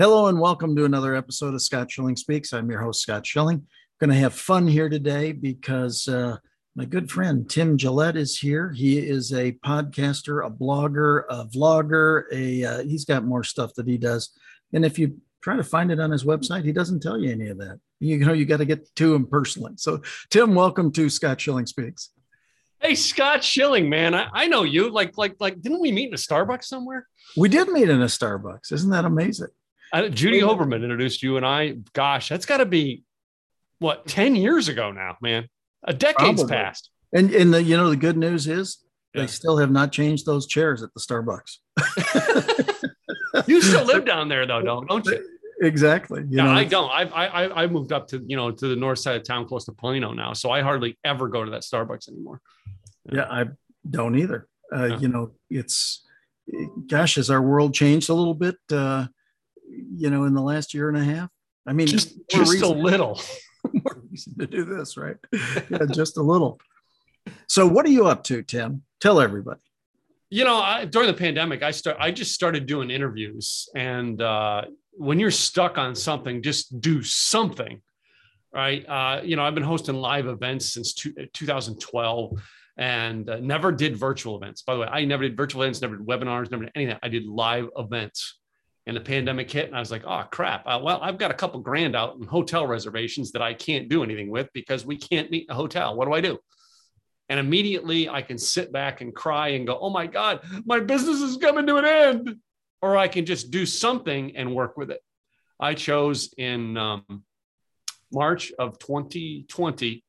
Hello and welcome to another episode of Scott Schilling Speaks. I'm your host, Scott Schilling. Going to have fun here today because uh, my good friend Tim Gillette is here. He is a podcaster, a blogger, a vlogger. A uh, he's got more stuff that he does. And if you try to find it on his website, he doesn't tell you any of that. You know, you got to get to him personally. So, Tim, welcome to Scott Schilling Speaks. Hey, Scott Schilling, man, I, I know you. Like, like, like, didn't we meet in a Starbucks somewhere? We did meet in a Starbucks. Isn't that amazing? I, Judy Hoberman introduced you and I. Gosh, that's got to be what ten years ago now, man. A decade's Probably. passed. And and the you know the good news is yeah. they still have not changed those chairs at the Starbucks. you still live down there though, don't don't you? Exactly. You no, know, I don't. I've I I moved up to you know to the north side of town, close to Plano now, so I hardly ever go to that Starbucks anymore. Yeah, yeah I don't either. Uh, yeah. You know, it's gosh, has our world changed a little bit? Uh, you know, in the last year and a half? I mean, just, just reason, a little. more reason to do this, right? yeah, just a little. So, what are you up to, Tim? Tell everybody. You know, I, during the pandemic, I start. I just started doing interviews, and uh, when you're stuck on something, just do something, right? Uh, you know, I've been hosting live events since two, 2012 and uh, never did virtual events. By the way, I never did virtual events, never did webinars, never did anything. I did live events and the pandemic hit and i was like oh crap. Uh, well i've got a couple grand out in hotel reservations that i can't do anything with because we can't meet a hotel. What do i do? And immediately i can sit back and cry and go oh my god my business is coming to an end. Or i can just do something and work with it. I chose in um, march of 2020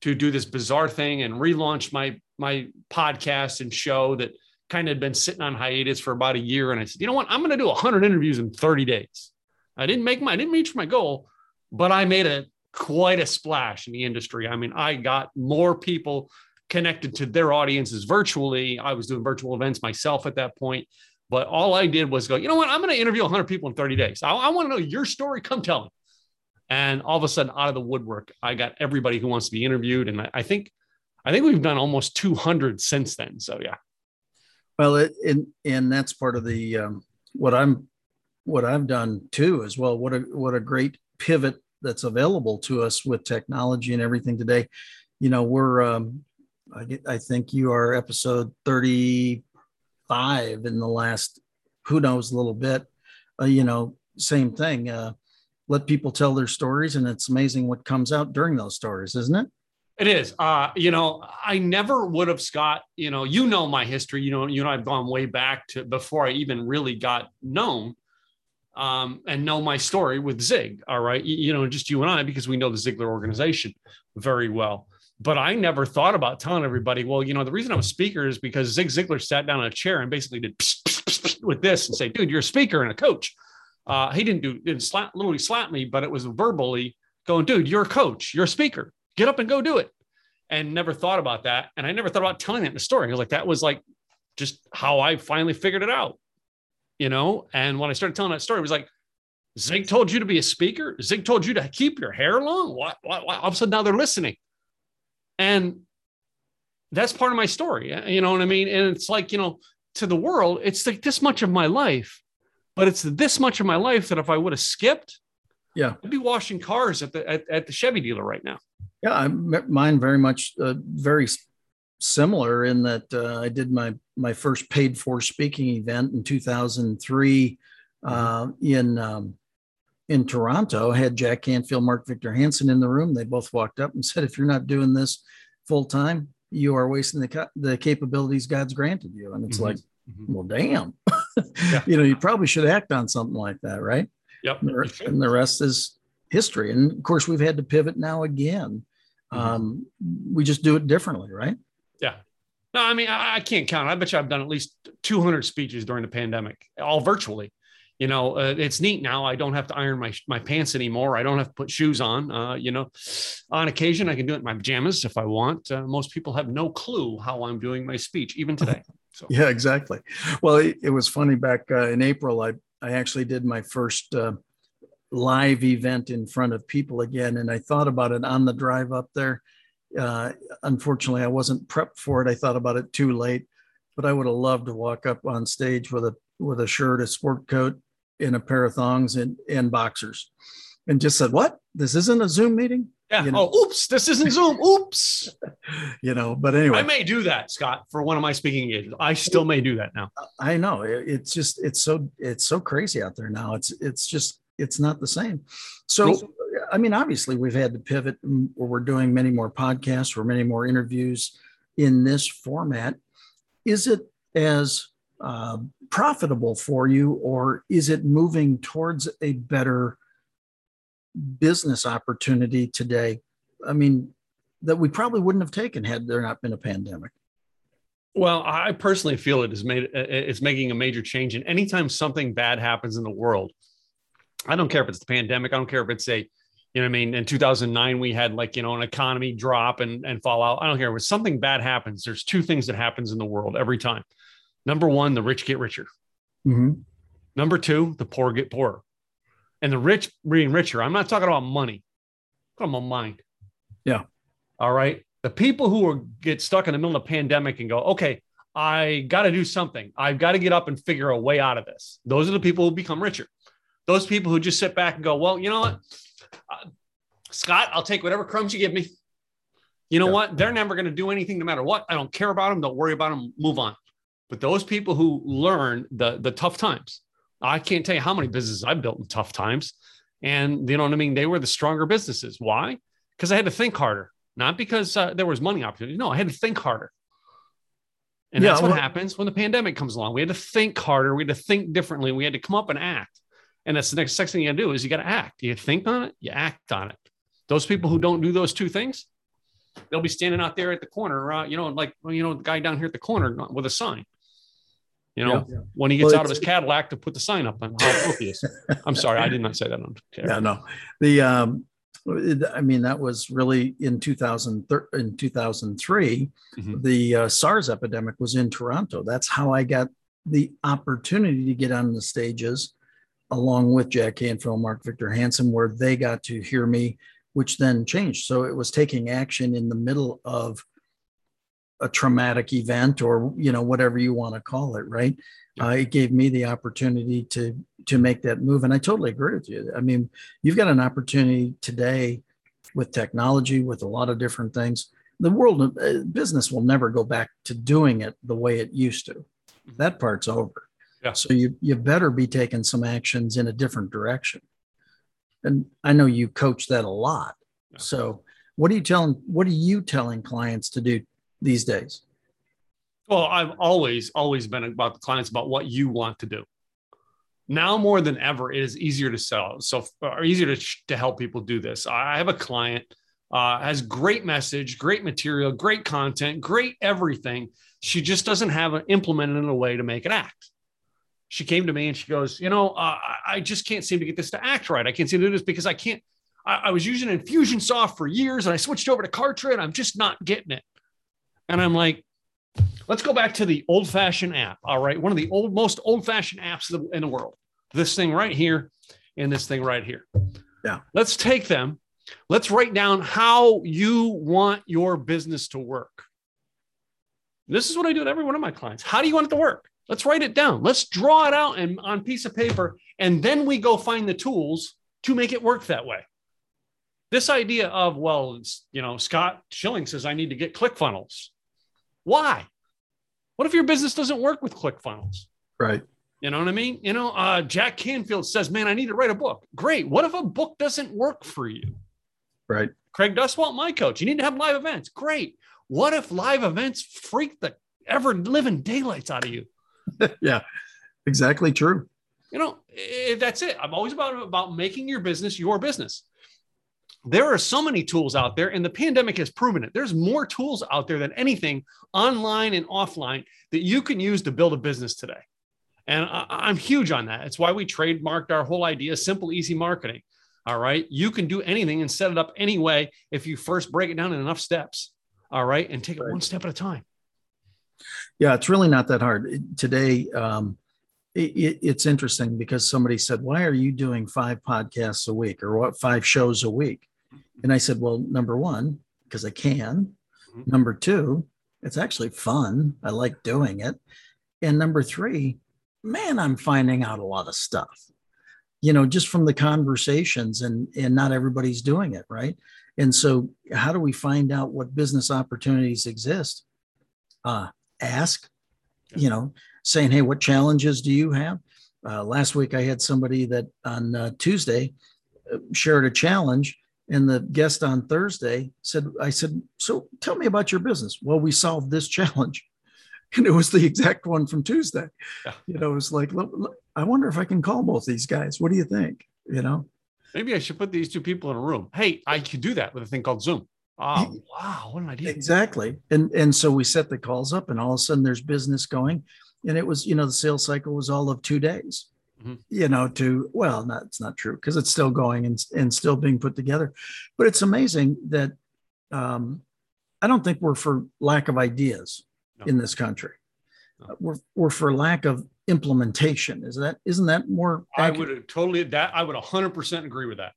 to do this bizarre thing and relaunch my my podcast and show that kind of been sitting on hiatus for about a year. And I said, you know what? I'm going to do 100 interviews in 30 days. I didn't make my, I didn't reach my goal, but I made a quite a splash in the industry. I mean, I got more people connected to their audiences virtually. I was doing virtual events myself at that point. But all I did was go, you know what? I'm going to interview 100 people in 30 days. I, I want to know your story. Come tell me. And all of a sudden, out of the woodwork, I got everybody who wants to be interviewed. And I, I think, I think we've done almost 200 since then. So yeah. Well, it, and and that's part of the um, what I'm what I've done too as well. What a what a great pivot that's available to us with technology and everything today. You know, we're um, I, get, I think you are episode 35 in the last who knows a little bit. Uh, you know, same thing. Uh, let people tell their stories, and it's amazing what comes out during those stories, isn't it? It is. Uh, you know, I never would have, Scott. You know, you know my history. You know, you know, I've gone way back to before I even really got known, um, and know my story with Zig. All right, you, you know, just you and I, because we know the Ziglar organization very well. But I never thought about telling everybody, well, you know, the reason I'm a speaker is because Zig Ziglar sat down in a chair and basically did psh, psh, psh, with this and say, dude, you're a speaker and a coach. Uh, he didn't do didn't slap literally slap me, but it was verbally going, dude, you're a coach, you're a speaker get up and go do it. And never thought about that. And I never thought about telling that in the story. I was like, that was like just how I finally figured it out, you know? And when I started telling that story, it was like, Zig told you to be a speaker. Zig told you to keep your hair long. What, what, what? All of a sudden now they're listening. And that's part of my story. You know what I mean? And it's like, you know, to the world, it's like this much of my life, but it's this much of my life that if I would have skipped, yeah, I'd be washing cars at the at, at the Chevy dealer right now. Yeah, I, mine very much uh, very similar in that uh, I did my my first paid for speaking event in 2003 uh, mm-hmm. in um, in Toronto. I had Jack Canfield, Mark Victor Hansen in the room. They both walked up and said, "If you're not doing this full time, you are wasting the the capabilities God's granted you." And it's mm-hmm. like, mm-hmm. well, damn, yeah. you know, you probably should act on something like that, right? Yep. And the, and the rest is history. And of course, we've had to pivot now again. Mm-hmm. Um, we just do it differently, right? Yeah. No, I mean, I, I, can't count. I bet you I've done at least 200 speeches during the pandemic, all virtually. You know, uh, it's neat now. I don't have to iron my my pants anymore. I don't have to put shoes on. Uh, you know, on occasion I can do it in my pajamas if I want. Uh, most people have no clue how I'm doing my speech, even today. So. yeah, exactly. Well, it, it was funny back uh, in April. I I actually did my first uh, live event in front of people again. And I thought about it on the drive up there. Uh, unfortunately, I wasn't prepped for it. I thought about it too late, but I would have loved to walk up on stage with a with a shirt, a sport coat, in a pair of thongs and, and boxers and just said, What? This isn't a Zoom meeting? Yeah. You know? Oh, oops, this isn't Zoom. Oops. you know, but anyway. I may do that, Scott, for one of my speaking engagements. I still may do that now. I know. It's just it's so it's so crazy out there now. It's it's just it's not the same. So. I mean, obviously we've had to pivot where we're doing many more podcasts or many more interviews in this format. Is it as uh, profitable for you, or is it moving towards a better business opportunity today? I mean, that we probably wouldn't have taken had there not been a pandemic. Well, I personally feel it is made it's making a major change. And anytime something bad happens in the world, I don't care if it's the pandemic, I don't care if it's a, you know, I mean, in 2009 we had like you know an economy drop and and fall out. I don't care if something bad happens. There's two things that happens in the world every time. Number one, the rich get richer. Mm-hmm. Number two, the poor get poorer and the rich being richer. I'm not talking about money. I'm talking about mind. Yeah. All right. The people who are, get stuck in the middle of a pandemic and go, okay, I got to do something. I've got to get up and figure a way out of this. Those are the people who become richer. Those people who just sit back and go, well, you know what, uh, Scott, I'll take whatever crumbs you give me. You know yeah. what? They're never going to do anything no matter what. I don't care about them. Don't worry about them. Move on. But those people who learn the the tough times, I can't tell you how many businesses I've built in tough times. And you know what I mean? They were the stronger businesses. Why? Because I had to think harder, not because uh, there was money opportunity. No, I had to think harder. And yeah, that's what well, happens when the pandemic comes along. We had to think harder. We had to think differently. We had to come up and act. And that's the next, next thing you got to do is you got to act. You think on it, you act on it. Those people who don't do those two things, they'll be standing out there at the corner, uh, you know, like, you know, the guy down here at the corner with a sign you know, yeah. when he gets well, out of his Cadillac to put the sign up on how broke he is. I'm sorry, I did not say that on camera. Yeah, no. The um, I mean, that was really in 2000 in 2003. Mm-hmm. The uh, SARS epidemic was in Toronto. That's how I got the opportunity to get on the stages, along with Jack Canfield, Mark Victor Hansen, where they got to hear me, which then changed. So it was taking action in the middle of a traumatic event or you know whatever you want to call it right? Uh, it gave me the opportunity to to make that move. And i totally agree with you. I mean you've got an opportunity today with technology with a lot of different things. The world of uh, business will never go back to doing it the way it used to. Mm-hmm. that part's over yeah. so you you better be taking some actions in a different direction and i know you coach that a lot yeah. so what are you telling what are you telling clients to do these days? Well, I've always, always been about the clients about what you want to do. Now more than ever, it is easier to sell. So, or easier to, to help people do this. I have a client uh, has great message, great material, great content, great everything. She just doesn't have it implemented in a way to make it act. She came to me and she goes, you know, uh, I just can't seem to get this to act right. I can't seem to do this because I can't. I, I was using Infusionsoft for years and I switched over to Kartra and I'm just not getting it. And I'm like, let's go back to the old fashioned app. All right. One of the old, most old fashioned apps in the world. This thing right here and this thing right here. Yeah. Let's take them. Let's write down how you want your business to work. This is what I do with every one of my clients. How do you want it to work? Let's write it down. Let's draw it out and on piece of paper, and then we go find the tools to make it work that way. This idea of, well, you know, Scott Schilling says I need to get ClickFunnels. Why? What if your business doesn't work with ClickFunnels? Right. You know what I mean? You know, uh, Jack Canfield says, man, I need to write a book. Great. What if a book doesn't work for you? Right. Craig Duswalt, my coach, you need to have live events. Great. What if live events freak the ever living daylights out of you? yeah, exactly true. You know, that's it. I'm always about about making your business your business there are so many tools out there, and the pandemic has proven it. There's more tools out there than anything online and offline that you can use to build a business today. And I, am huge on that. It's why we trademarked our whole idea simple, easy marketing. All right. You can do anything and set it up anyway if you first break it down in enough steps. All right. And take it one step at a time. Yeah, it's really not that hard. Today, um, it, it's interesting because somebody said, Why are you doing five podcasts a week or what five shows a week? And I said, Well, number one, because I can. Mm-hmm. Number two, it's actually fun. I like doing it. And number three, man, I'm finding out a lot of stuff. you know, just from the conversations and and not everybody's doing it, right? And so how do we find out what business opportunities exist? Uh, ask, you know, saying, hey, what challenges do you have? Uh, last week I had somebody that on uh, Tuesday uh, shared a challenge and the guest on Thursday said, I said, so tell me about your business. Well, we solved this challenge. And it was the exact one from Tuesday. Yeah. You know, it was like, look, look, I wonder if I can call both these guys. What do you think? You know? Maybe I should put these two people in a room. Hey, I could do that with a thing called Zoom. Oh, wow. What an idea. Exactly. And and so we set the calls up and all of a sudden there's business going. And it was, you know, the sales cycle was all of two days mm-hmm. you know, to, well, not, it's not true because it's still going and, and still being put together. But it's amazing that um, I don't think we're for lack of ideas no. in this country. No. We're, we're for lack of implementation. Is that, isn't that more? Accurate? I would totally, that I would 100% agree with that.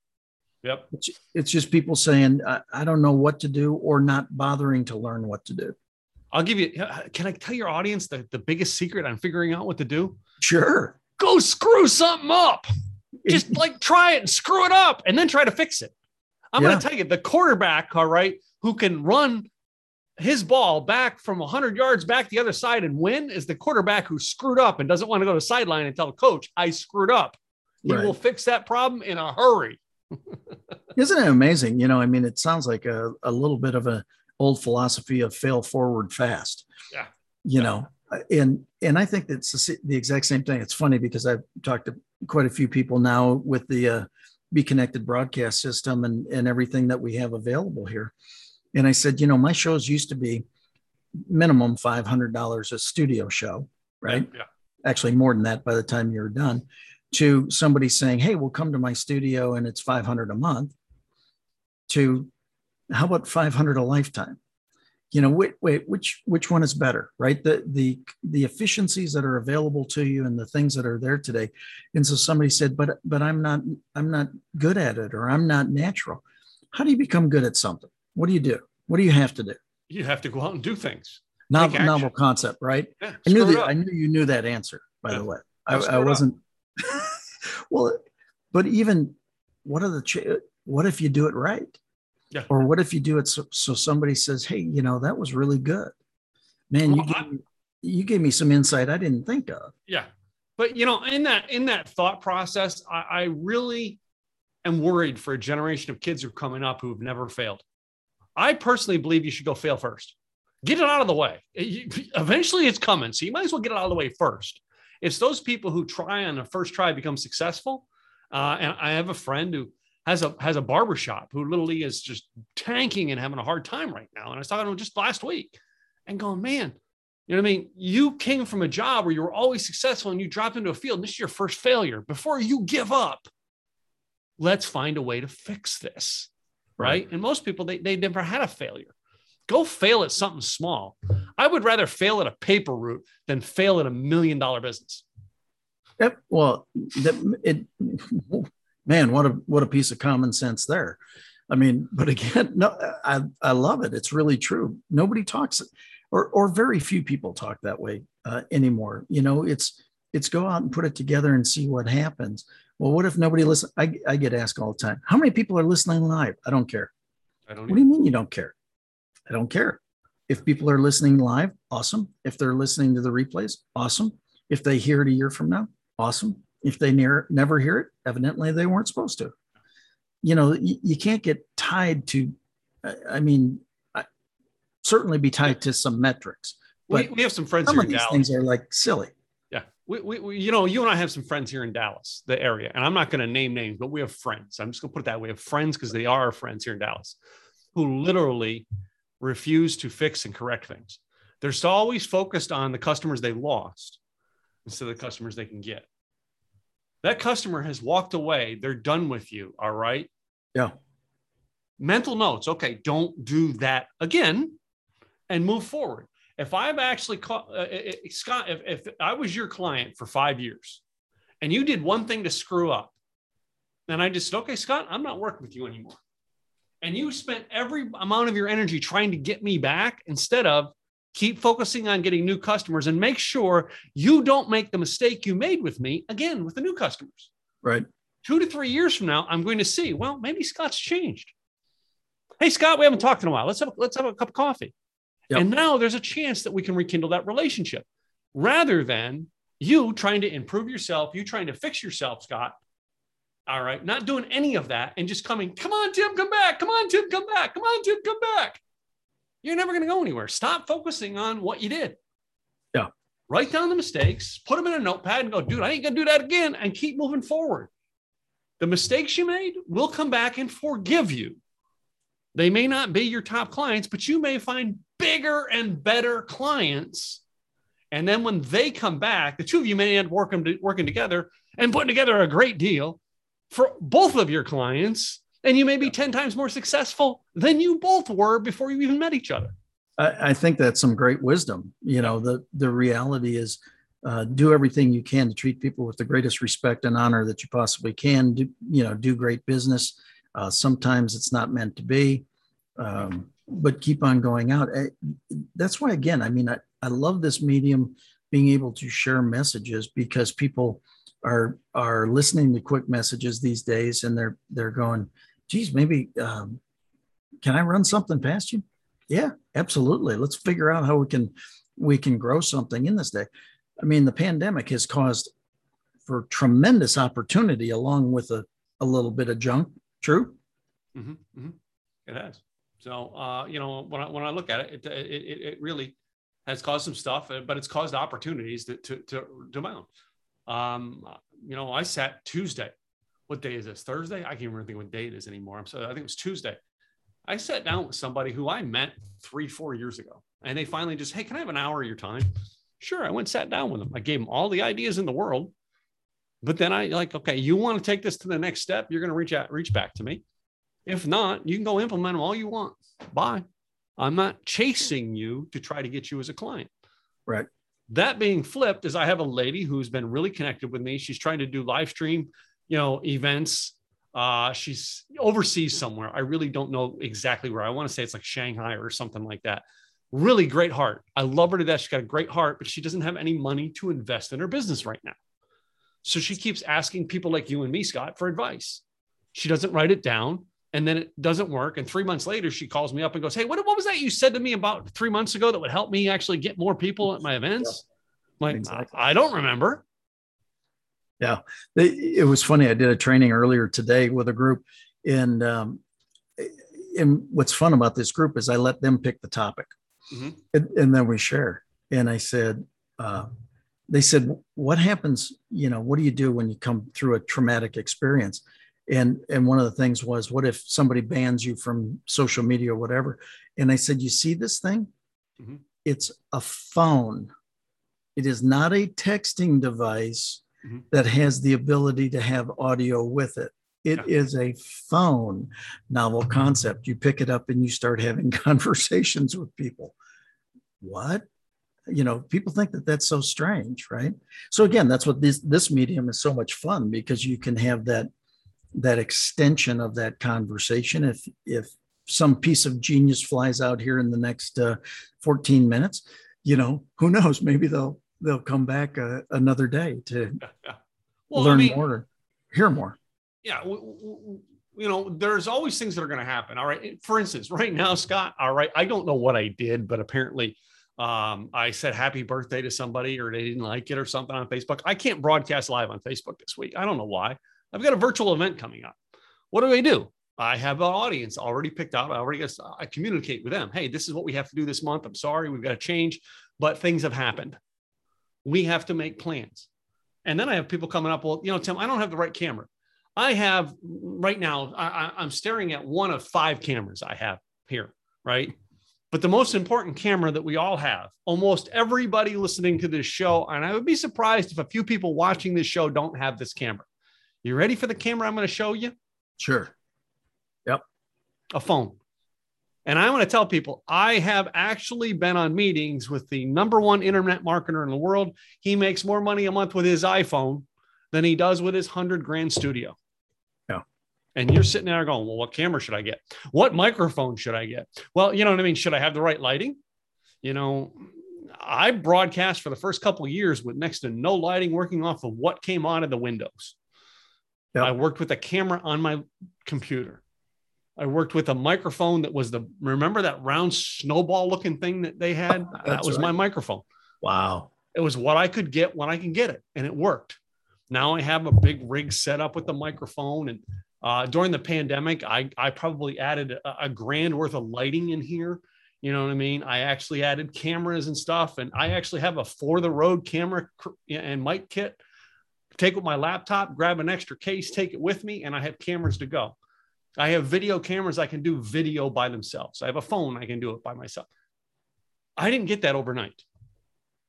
Yep. It's, it's just people saying, I, I don't know what to do or not bothering to learn what to do. I'll give you, can I tell your audience the, the biggest secret on figuring out what to do? Sure go screw something up. Just like try it and screw it up and then try to fix it. I'm yeah. going to tell you the quarterback, all right, who can run his ball back from 100 yards back the other side and win is the quarterback who screwed up and doesn't want to go to sideline and tell the coach, I screwed up. He right. will fix that problem in a hurry. Isn't it amazing? You know, I mean, it sounds like a, a little bit of a old philosophy of fail forward fast. Yeah. You yeah. know, and and I think it's the exact same thing. It's funny because I've talked to quite a few people now with the uh, Be Connected broadcast system and and everything that we have available here. And I said, you know, my shows used to be minimum five hundred dollars a studio show, right? Yeah. Actually, more than that by the time you're done. To somebody saying, "Hey, we'll come to my studio and it's five hundred a month." To how about five hundred a lifetime? you know wait wait which which one is better right? The the the efficiencies that are available to you and the things that are there today. And so somebody said but but i'm not i'm not good at it or i'm not natural. How do you become good at something? What do you do? What do you have to do? You have to go out and do things. Novel novel concept right? Yeah, i knew that i knew you knew that answer by yeah. the way. I, I wasn't well but even what are the ch- what if you do it right yeah. Or what if you do it so, so somebody says, "Hey, you know that was really good, man. Well, you gave me, you gave me some insight I didn't think of." Yeah, but you know, in that in that thought process, I, I really am worried for a generation of kids who are coming up who have never failed. I personally believe you should go fail first. Get it out of the way. Eventually, it's coming, so you might as well get it out of the way first. It's those people who try on a first try become successful. Uh, and I have a friend who has a has a barbershop who literally is just tanking and having a hard time right now. And I was talking to him just last week and going, man, you know what I mean? You came from a job where you were always successful and you dropped into a field and this is your first failure. Before you give up, let's find a way to fix this. Right. right. And most people, they, they never had a failure. Go fail at something small. I would rather fail at a paper route than fail at a million dollar business. Yep. Well, the, it, man, what a what a piece of common sense there. I mean, but again, no, I I love it. It's really true. Nobody talks, or or very few people talk that way uh, anymore. You know, it's it's go out and put it together and see what happens. Well, what if nobody listen? I, I get asked all the time, how many people are listening live? I don't care. I don't. What do you mean you don't care? I don't care. If people are listening live, awesome. If they're listening to the replays, awesome. If they hear it a year from now, awesome. If they near, never hear it, evidently they weren't supposed to. You know, you, you can't get tied to, I mean, I, certainly be tied to some metrics. But we, we have some friends some here of these Dallas. things are like silly. Yeah. We, we, we, you know, you and I have some friends here in Dallas, the area, and I'm not going to name names, but we have friends. I'm just going to put it that way. We have friends because they are our friends here in Dallas who literally refuse to fix and correct things. They're always focused on the customers they lost instead of the customers they can get. That customer has walked away. They're done with you. All right. Yeah. Mental notes. Okay. Don't do that again and move forward. If I've actually caught uh, uh, Scott, if, if I was your client for five years and you did one thing to screw up, and I just said, okay, Scott, I'm not working with you anymore. And you spent every amount of your energy trying to get me back instead of keep focusing on getting new customers and make sure you don't make the mistake you made with me again with the new customers. Right. Two to three years from now, I'm going to see, well, maybe Scott's changed. Hey, Scott, we haven't talked in a while. Let's have, let's have a cup of coffee. Yep. And now there's a chance that we can rekindle that relationship rather than you trying to improve yourself, you trying to fix yourself, Scott. All right, not doing any of that and just coming, come on, Tim, come back. Come on, Tim, come back. Come on, Tim, come back. You're never going to go anywhere. Stop focusing on what you did. Yeah. Write down the mistakes, put them in a notepad and go, dude, I ain't going to do that again and keep moving forward. The mistakes you made will come back and forgive you. They may not be your top clients, but you may find bigger and better clients. And then when they come back, the two of you may end up working, working together and putting together a great deal for both of your clients. And you may be 10 times more successful than you both were before you even met each other. I, I think that's some great wisdom. You know, the, the reality is uh, do everything you can to treat people with the greatest respect and honor that you possibly can. Do, you know, do great business. Uh, sometimes it's not meant to be, um, but keep on going out. I, that's why, again, I mean, I, I love this medium being able to share messages because people are are listening to quick messages these days and they're they're going, geez, maybe um, can I run something past you? Yeah, absolutely. Let's figure out how we can we can grow something in this day. I mean, the pandemic has caused for tremendous opportunity along with a, a little bit of junk. True. Mm-hmm, mm-hmm. It has. So, uh, you know, when I, when I look at it, it, it, it really has caused some stuff, uh, but it's caused opportunities to, to, to, to mount. Um, you know, I sat Tuesday. What day is this? Thursday? I can't remember think what day it is anymore. I'm so I think it was Tuesday. I sat down with somebody who I met three, four years ago, and they finally just, hey, can I have an hour of your time? Sure. I went sat down with them. I gave them all the ideas in the world, but then I like, okay, you want to take this to the next step? You're going to reach out, reach back to me. If not, you can go implement them all you want. Bye. I'm not chasing you to try to get you as a client. Right. That being flipped is I have a lady who's been really connected with me. She's trying to do live stream, you know, events. Uh, she's overseas somewhere. I really don't know exactly where. I want to say it's like Shanghai or something like that. Really great heart. I love her to death. She's got a great heart, but she doesn't have any money to invest in her business right now. So she keeps asking people like you and me, Scott, for advice. She doesn't write it down and then it doesn't work. And three months later, she calls me up and goes, Hey, what, what was that you said to me about three months ago that would help me actually get more people at my events? Yeah, like, exactly. I, I, don't remember. Yeah. It, was funny. I did a training earlier today with a group. And, um, and what's fun about this group is I let them pick the topic mm-hmm. and, and, then we share. And I said, uh, they said, what happens, you know, what do you do when you come through a traumatic experience? And and one of the things was what if somebody bans you from social media or whatever? And i said you see this thing? Mm-hmm. it's a phone. It is not a texting device mm-hmm. that has the ability to have audio with it. It yeah. is a phone. Novel concept. You pick it up and you start having conversations with people. What? You know people think that that's so strange right? So again that's what this this medium is so much fun because you can have that that extension of that conversation. If if some piece of genius flies out here in the next uh, 14 minutes, you know, who knows? Maybe they'll they'll come back uh, another day to. Well, learn I mean, more, hear more. Yeah, you know, there's always things that are going to happen. All right. For instance, right now, Scott. All right, I don't know what I did, but apparently. Um, I said happy birthday to somebody or they didn't like it or something on Facebook. I can't broadcast live on Facebook this week. I don't know why. I've got a virtual event coming up. What do I do? I have an audience already picked out. I already I communicate with them. Hey, this is what we have to do this month. I'm sorry, we've got to change, but things have happened. We have to make plans. And then I have people coming up. Well, you know, Tim, I don't have the right camera. I have right now, I, I'm staring at one of five cameras I have here, right? But the most important camera that we all have, almost everybody listening to this show, and I would be surprised if a few people watching this show don't have this camera. You ready for the camera I'm going to show you? Sure. Yep. A phone. And I want to tell people I have actually been on meetings with the number one internet marketer in the world. He makes more money a month with his iPhone than he does with his 100 grand studio. Yeah. And you're sitting there going, well, what camera should I get? What microphone should I get? Well, you know what I mean? Should I have the right lighting? You know, I broadcast for the first couple years with next to no lighting, working off of what came out of the windows Yep. I worked with a camera on my computer. I worked with a microphone that was the remember that round snowball looking thing that they had? that was right. my microphone. Wow. It was what I could get when I can get it, and it worked. Now I have a big rig set up with the microphone, and uh, during the pandemic, I I probably added a, a grand worth of lighting in here. You know what I mean? I actually added cameras and stuff, and I actually have a for the road camera and mic kit. Take with my laptop, grab an extra case, take it with me, and I have cameras to go. I have video cameras. I can do video by themselves. I have a phone. I can do it by myself. I didn't get that overnight.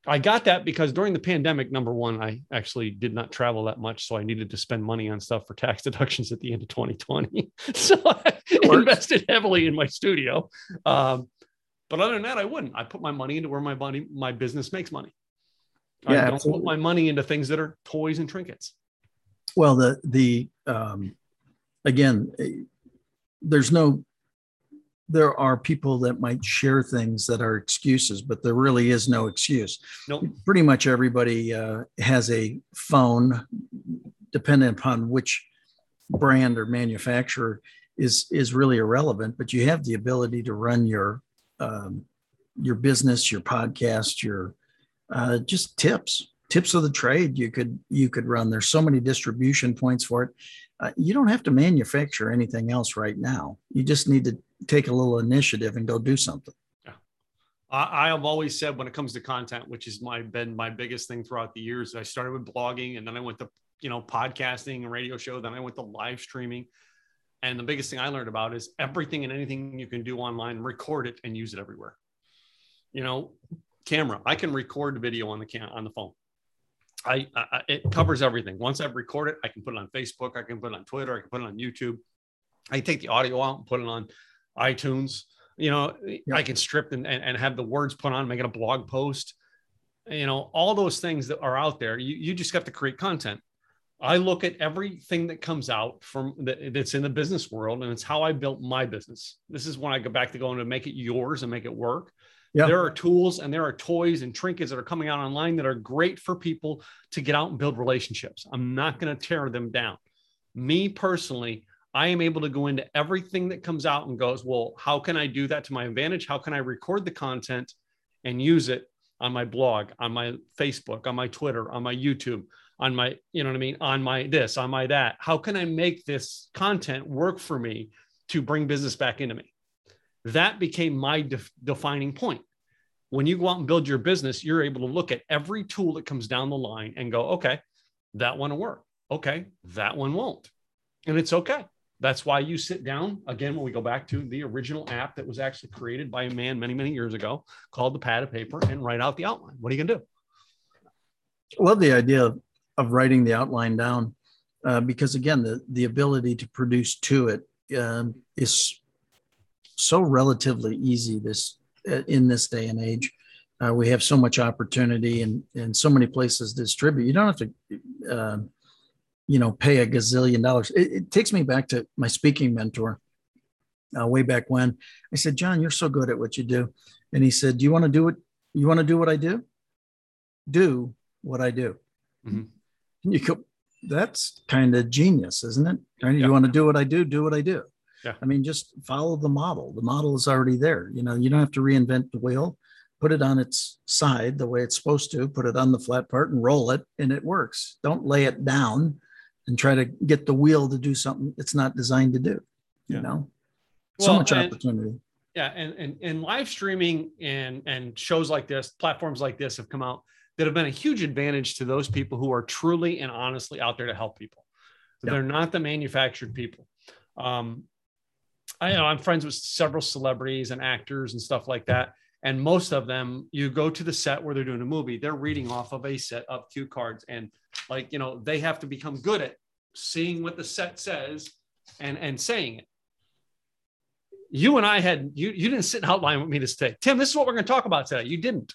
I got that because during the pandemic, number one, I actually did not travel that much. So I needed to spend money on stuff for tax deductions at the end of 2020. so I invested heavily in my studio. Um, but other than that, I wouldn't. I put my money into where my money, my business makes money. Yeah, I don't absolutely. put my money into things that are toys and trinkets. Well, the, the, um, again, there's no there are people that might share things that are excuses, but there really is no excuse. Nope. Pretty much everybody uh, has a phone, depending upon which brand or manufacturer is is really irrelevant. But you have the ability to run your um, your business, your podcast, your uh, just tips, tips of the trade. You could you could run. There's so many distribution points for it uh, you don't have to manufacture anything else right now. You just need to take a little initiative and go do something. Yeah. I, I have always said when it comes to content, which has my been my biggest thing throughout the years. I started with blogging and then I went to you know podcasting and radio show. Then I went to live streaming. And the biggest thing I learned about is everything and anything you can do online, record it and use it everywhere. You know, camera. I can record video on the on the phone. I, I, it covers everything. Once I've recorded, I can put it on Facebook, I can put it on Twitter, I can put it on YouTube. I take the audio out and put it on iTunes. You know, yeah. I can strip and, and, and have the words put on, make it a blog post. You know, all those things that are out there. You, you just have to create content. I look at everything that comes out from the, that's in the business world, and it's how I built my business. This is when I go back to going to make it yours and make it work. Yeah. There are tools and there are toys and trinkets that are coming out online that are great for people to get out and build relationships. I'm not going to tear them down. Me personally, I am able to go into everything that comes out and goes, well, how can I do that to my advantage? How can I record the content and use it on my blog, on my Facebook, on my Twitter, on my YouTube, on my, you know what I mean, on my this, on my that? How can I make this content work for me to bring business back into me? That became my def- defining point. When you go out and build your business, you're able to look at every tool that comes down the line and go, okay, that one will work. Okay, that one won't. And it's okay. That's why you sit down again when we go back to the original app that was actually created by a man many, many years ago called the pad of paper and write out the outline. What are you going to do? I love the idea of, of writing the outline down uh, because, again, the, the ability to produce to it um, is so relatively easy this uh, in this day and age. Uh, we have so much opportunity and and so many places to distribute. You don't have to, uh, you know, pay a gazillion dollars. It, it takes me back to my speaking mentor. Uh, way back when I said, John, you're so good at what you do, and he said, Do you want to do it? You want to do what I do? Do what I do. Mm-hmm. You go. That's kind of genius, isn't it? You want to do what I do? Do what I do. Yeah. I mean, just follow the model. The model is already there. You know, you don't have to reinvent the wheel. Put it on its side the way it's supposed to. Put it on the flat part and roll it, and it works. Don't lay it down and try to get the wheel to do something it's not designed to do. You know, well, so much and, opportunity. Yeah, and, and and live streaming and and shows like this, platforms like this have come out that have been a huge advantage to those people who are truly and honestly out there to help people. They're not the manufactured people. Um, I know I'm friends with several celebrities and actors and stuff like that. And most of them, you go to the set where they're doing a movie, they're reading off of a set of cue cards. And like, you know, they have to become good at seeing what the set says and, and saying it. You and I had, you, you didn't sit and outline with me to say, Tim, this is what we're going to talk about today. You didn't.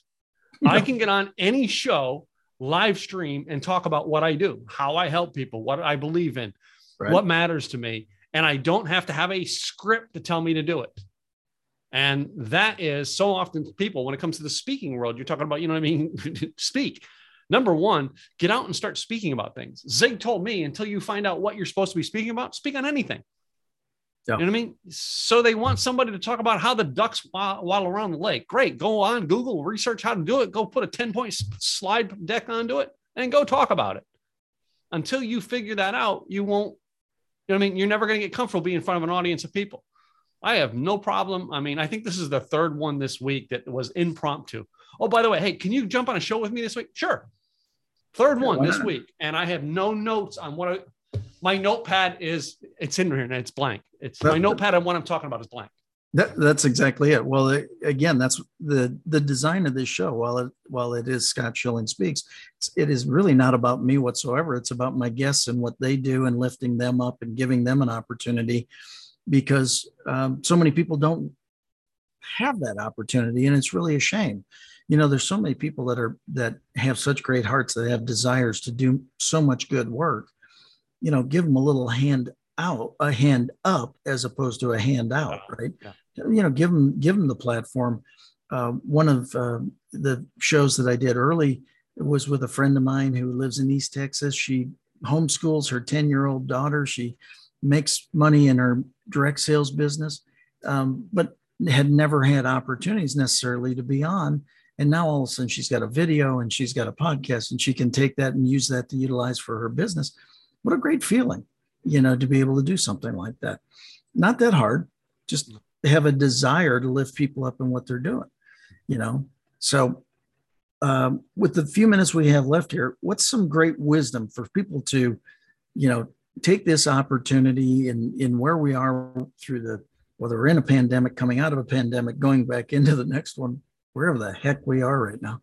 No. I can get on any show, live stream, and talk about what I do, how I help people, what I believe in, right. what matters to me and I don't have to have a script to tell me to do it. And that is so often people, when it comes to the speaking world, you're talking about, you know what I mean? Speak. Number one, get out and start speaking about things. Zig told me until you find out what you're supposed to be speaking about, speak on anything. Yeah. You know what I mean? So they want somebody to talk about how the ducks waddle around the lake. Great. Go on Google, research how to do it. Go put a 10 point slide deck onto it and go talk about it. Until you figure that out, you won't, you know what I mean? You're never going to get comfortable being in front of an audience of people. I have no problem. I mean, I think this is the third one this week that was impromptu. Oh, by the way, hey, can you jump on a show with me this week? Sure. Third one this week. And I have no notes on what I, my notepad is it's in here and it's blank. It's my notepad and what I'm talking about is blank. That, that's exactly it. Well, it, again, that's the the design of this show. While it while it is Scott Schilling speaks, it is really not about me whatsoever. It's about my guests and what they do and lifting them up and giving them an opportunity, because um, so many people don't have that opportunity, and it's really a shame. You know, there's so many people that are that have such great hearts that have desires to do so much good work, you know, give them a little hand out, a hand up as opposed to a hand out, right? Yeah. You know, give them give them the platform. Uh, one of uh, the shows that I did early was with a friend of mine who lives in East Texas. She homeschools her 10 year old daughter. She makes money in her direct sales business, um, but had never had opportunities necessarily to be on. And now all of a sudden she's got a video and she's got a podcast and she can take that and use that to utilize for her business what a great feeling, you know, to be able to do something like that. Not that hard, just have a desire to lift people up in what they're doing, you know. So, um, with the few minutes we have left here, what's some great wisdom for people to, you know, take this opportunity in in where we are through the whether we're in a pandemic, coming out of a pandemic, going back into the next one, wherever the heck we are right now.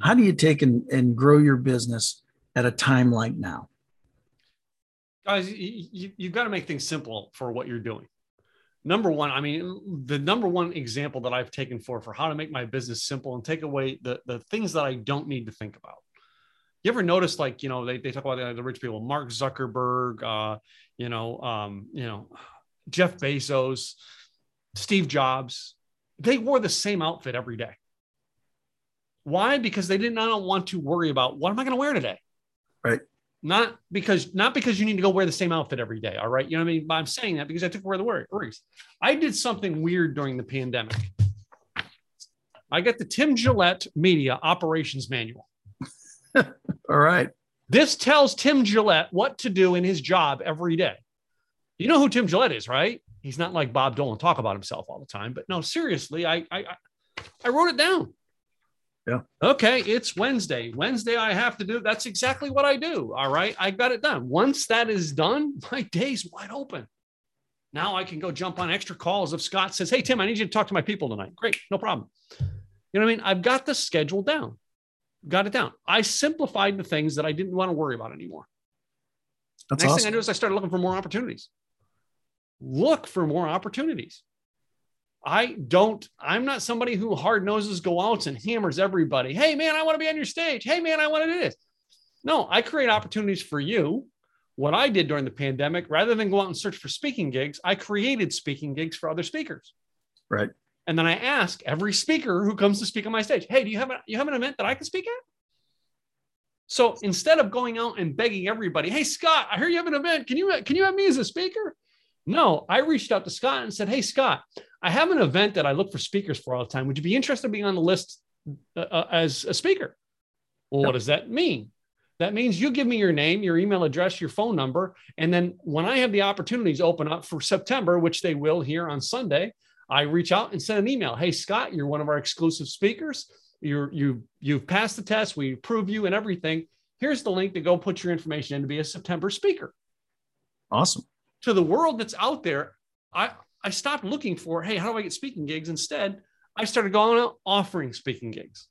How do you take and, and grow your business at a time like now? guys, you, you've got to make things simple for what you're doing. Number one, I mean, the number one example that I've taken for for how to make my business simple and take away the, the things that I don't need to think about. You ever notice, like, you know, they, they talk about the, the rich people, Mark Zuckerberg, uh, you know, um, you know, Jeff Bezos, Steve Jobs, they wore the same outfit every day. Why? Because they did not want to worry about what am I going to wear today? Right not because not because you need to go wear the same outfit every day all right? You know what i mean? But i'm saying that because i took away the worries. I did something weird during the pandemic. I got the tim gillette media operations manual. All right. This tells tim gillette what to do in his job every day. You know who tim gillette is right? He's not like bob dolan talk about himself all the time. But no seriously i i i wrote it down yeah. Okay, it's Wednesday. Wednesday, I have to do. That's exactly what I do. All right, I got it done. Once that is done, my day's wide open. Now I can go jump on extra calls if Scott says, "Hey Tim, I need you to talk to my people tonight." Great, no problem. You know what I mean? I've got the schedule down. Got it down. I simplified the things that I didn't want to worry about anymore. That's Next awesome. thing I do is I started looking for more opportunities. Look for more opportunities. I don't, I'm not somebody who hard noses go out and hammers everybody. Hey, man, I want to be on your stage. Hey, man, I want to do this. No, I create opportunities for you. What I did during the pandemic, rather than go out and search for speaking gigs, I created speaking gigs for other speakers. Right. And then I ask every speaker who comes to speak on my stage, hey, do you have a, you have an event that I can speak at? So instead of going out and begging everybody, hey Scott, I hear you have an event. Can you can you have me as a speaker? No, I reached out to Scott and said, hey Scott, I have an event that I look for speakers for all the time. Would you be interested in being on the list uh, uh, as a speaker? Well, what does that mean? That means you give me your name, your email address, your phone number. And then when I have the opportunities open up for September, which they will here on Sunday, I reach out and send an email. Hey, Scott, you're one of our exclusive speakers. You're, you, you've passed the test. We approve you and everything. Here's the link to go put your information in to be a September speaker. Awesome. To the world that's out there, I, I stopped looking for, hey, how do I get speaking gigs? Instead, I started going out offering speaking gigs.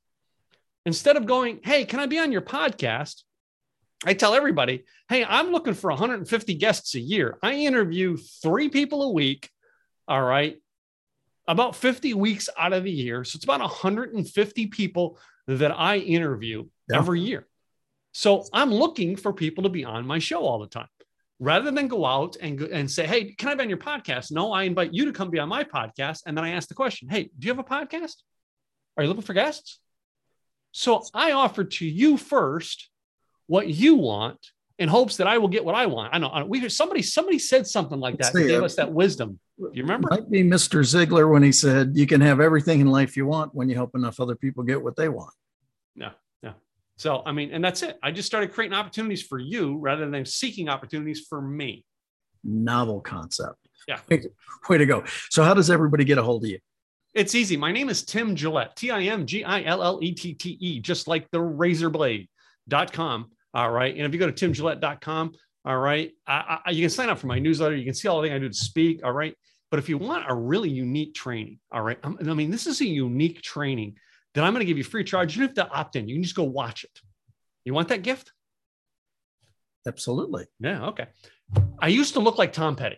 Instead of going, hey, can I be on your podcast? I tell everybody, hey, I'm looking for 150 guests a year. I interview three people a week. All right. About 50 weeks out of the year. So it's about 150 people that I interview yeah. every year. So I'm looking for people to be on my show all the time rather than go out and, and say, Hey, can I be on your podcast? No, I invite you to come be on my podcast. And then I ask the question, Hey, do you have a podcast? Are you looking for guests? So I offer to you first what you want in hopes that I will get what I want. I know we somebody somebody said something like that. Gave us that wisdom. Do you remember? Might be Mr. Ziglar when he said, "You can have everything in life you want when you help enough other people get what they want." Yeah. So I mean, and that's it. I just started creating opportunities for you rather than seeking opportunities for me. Novel concept. Yeah. Way to, go. So, how does everybody get a hold of you? It's easy. My name is Tim Gillette, T I M G I L L E T T E, just like the razorblade.com. All right. And if you go to timgillette.com, all right, I, I, you can sign up for my newsletter. You can see all the things I do to speak. All right. But if you want a really unique training, all right, um, I mean, this is a unique training that I'm going to give you free charge. You don't have to opt in. You can just go watch it. You want that gift? Absolutely. Yeah. Okay. I used to look like Tom Petty.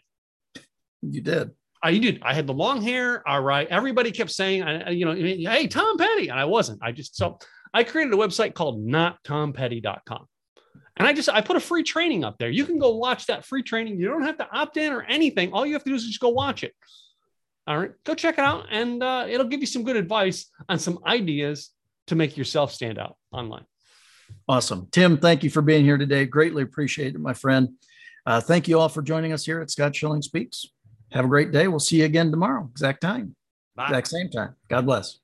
You did. I did. I had the long hair. All right. Everybody kept saying, you know, hey, Tom Petty. And I wasn't. I just, so I created a website called nottompetty.com. And I just, I put a free training up there. You can go watch that free training. You don't have to opt in or anything. All you have to do is just go watch it. All right. Go check it out. And uh, it'll give you some good advice on some ideas to make yourself stand out online. Awesome. Tim, thank you for being here today. Greatly appreciate it, my friend. Uh, thank you all for joining us here at Scott Schilling Speaks. Have a great day. We'll see you again tomorrow, exact time, Bye. exact same time. God bless.